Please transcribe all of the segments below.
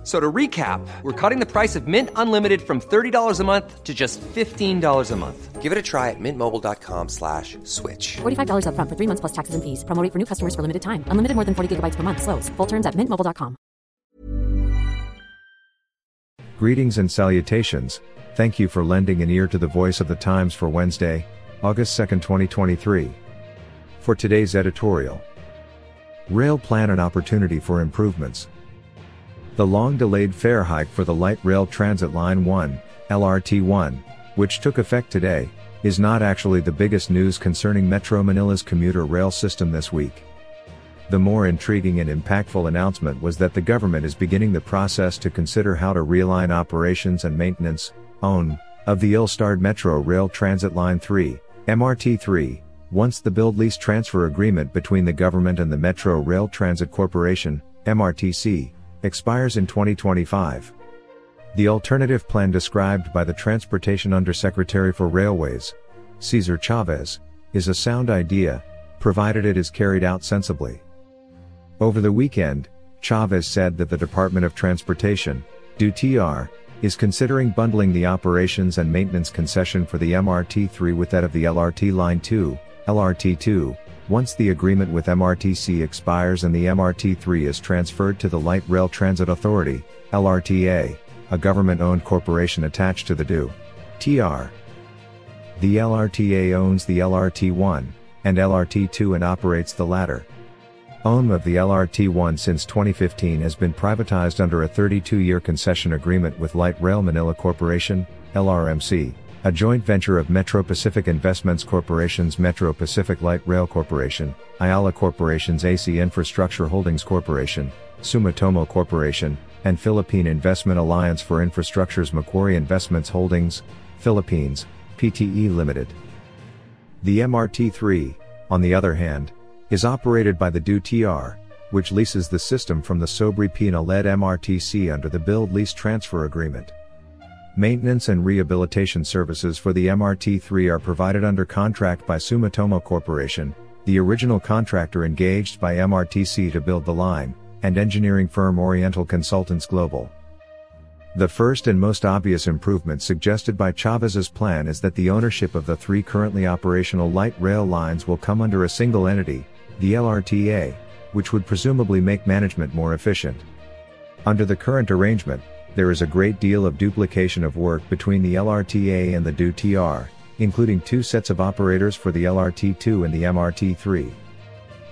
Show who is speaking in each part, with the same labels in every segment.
Speaker 1: F- So to recap, we're cutting the price of Mint Unlimited from $30 a month to just $15 a month.
Speaker 2: Give it a try at mintmobile.com slash switch.
Speaker 3: $45 upfront for three months plus taxes and fees. Promo rate for new customers for limited time. Unlimited more than 40 gigabytes per month. Slows. Full terms at mintmobile.com.
Speaker 4: Greetings and salutations. Thank you for lending an ear to the voice of the Times for Wednesday, August 2, 2023. For today's editorial, Rail Plan an Opportunity for Improvements. The long delayed fare hike for the Light Rail Transit Line 1, LRT 1, which took effect today, is not actually the biggest news concerning Metro Manila's commuter rail system this week. The more intriguing and impactful announcement was that the government is beginning the process to consider how to realign operations and maintenance, O&M, of the ill-starred Metro Rail Transit Line 3, MRT 3, once the build lease transfer agreement between the government and the Metro Rail Transit Corporation, MRTC, expires in 2025. The alternative plan described by the Transportation Undersecretary for Railways, Cesar Chavez, is a sound idea, provided it is carried out sensibly. Over the weekend, Chavez said that the Department of Transportation, DOTR, is considering bundling the operations and maintenance concession for the MRT3 with that of the LRT Line 2, LRT2, once the agreement with MRTC expires and the MRT3 is transferred to the Light Rail Transit Authority, LRTA, a government-owned corporation attached to the DO. TR. The LRTA owns the LRT1 and LRT2 and operates the latter. O&M of the LRT1 since 2015 has been privatized under a 32-year concession agreement with Light Rail Manila Corporation, LRMC, a joint venture of Metro Pacific Investments Corporation's Metro Pacific Light Rail Corporation, Ayala Corporation's AC Infrastructure Holdings Corporation, Sumitomo Corporation, and Philippine Investment Alliance for Infrastructure's Macquarie Investments Holdings, Philippines, PTE Limited. The MRT3, on the other hand, is operated by the DOTR, which leases the system from the Sobrepeña-led MRTC under the Build Lease Transfer Agreement. Maintenance and rehabilitation services for the MRT3 are provided under contract by Sumitomo Corporation, the original contractor engaged by MRTC to build the line, and engineering firm Oriental Consultants Global. The first and most obvious improvement suggested by Chavez's plan is that the ownership of the three currently operational light rail lines will come under a single entity, the LRTA, which would presumably make management more efficient. Under the current arrangement, there is a great deal of duplication of work between the LRTA and the DOTR, including two sets of operators for the LRT2 and the MRT3.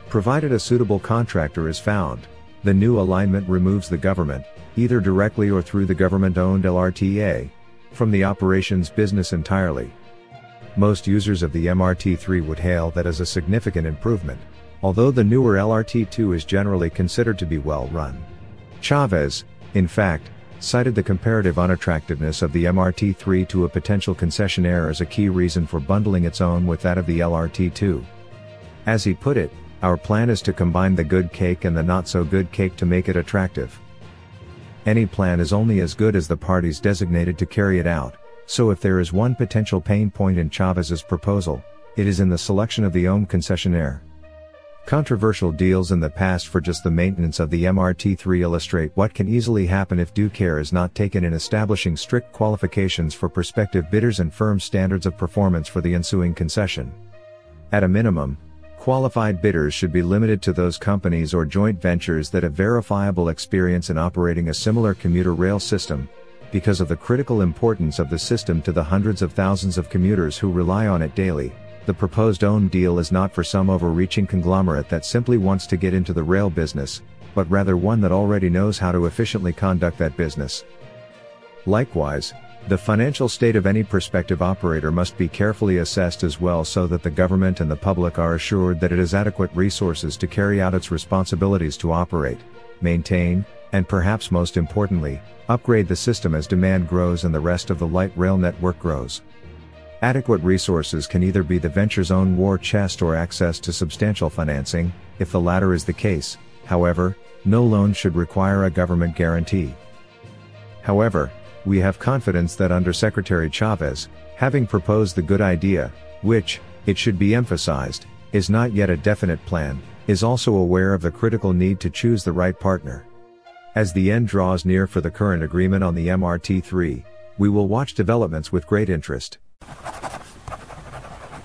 Speaker 4: Provided a suitable contractor is found, the new alignment removes the government, either directly or through the government-owned LRTA, from the operations business entirely. Most users of the MRT3 would hail that as a significant improvement, although the newer LRT2 is generally considered to be well run. Chavez, in fact, cited the comparative unattractiveness of the MRT3 to a potential concessionaire as a key reason for bundling its O&M with that of the LRT2. As he put it, our plan is to combine the good cake and the not so good cake to make it attractive. Any plan is only as good as the parties designated to carry it out, so if there is one potential pain point in Chavez's proposal, it is in the selection of the OM concessionaire. Controversial deals in the past for just the maintenance of the MRT3 illustrate what can easily happen if due care is not taken in establishing strict qualifications for prospective bidders and firm standards of performance for the ensuing concession. At a minimum, qualified bidders should be limited to those companies or joint ventures that have verifiable experience in operating a similar commuter rail system, because of the critical importance of the system to the hundreds of thousands of commuters who rely on it daily. The proposed O&M deal is not for some overreaching conglomerate that simply wants to get into the rail business, but rather one that already knows how to efficiently conduct that business. Likewise, the financial state of any prospective operator must be carefully assessed as well so that the government and the public are assured that it has adequate resources to carry out its responsibilities to operate, maintain, and perhaps most importantly, upgrade the system as demand grows and the rest of the light rail network grows. Adequate resources can either be the venture's own war chest or access to substantial financing, if the latter is the case, however, no loan should require a government guarantee. However, we have confidence that under Secretary Chavez, having proposed the good idea, which, it should be emphasized, is not yet a definite plan, is also aware of the critical need to choose the right partner. As the end draws near for the current agreement on the MRT3, we will watch developments with great interest.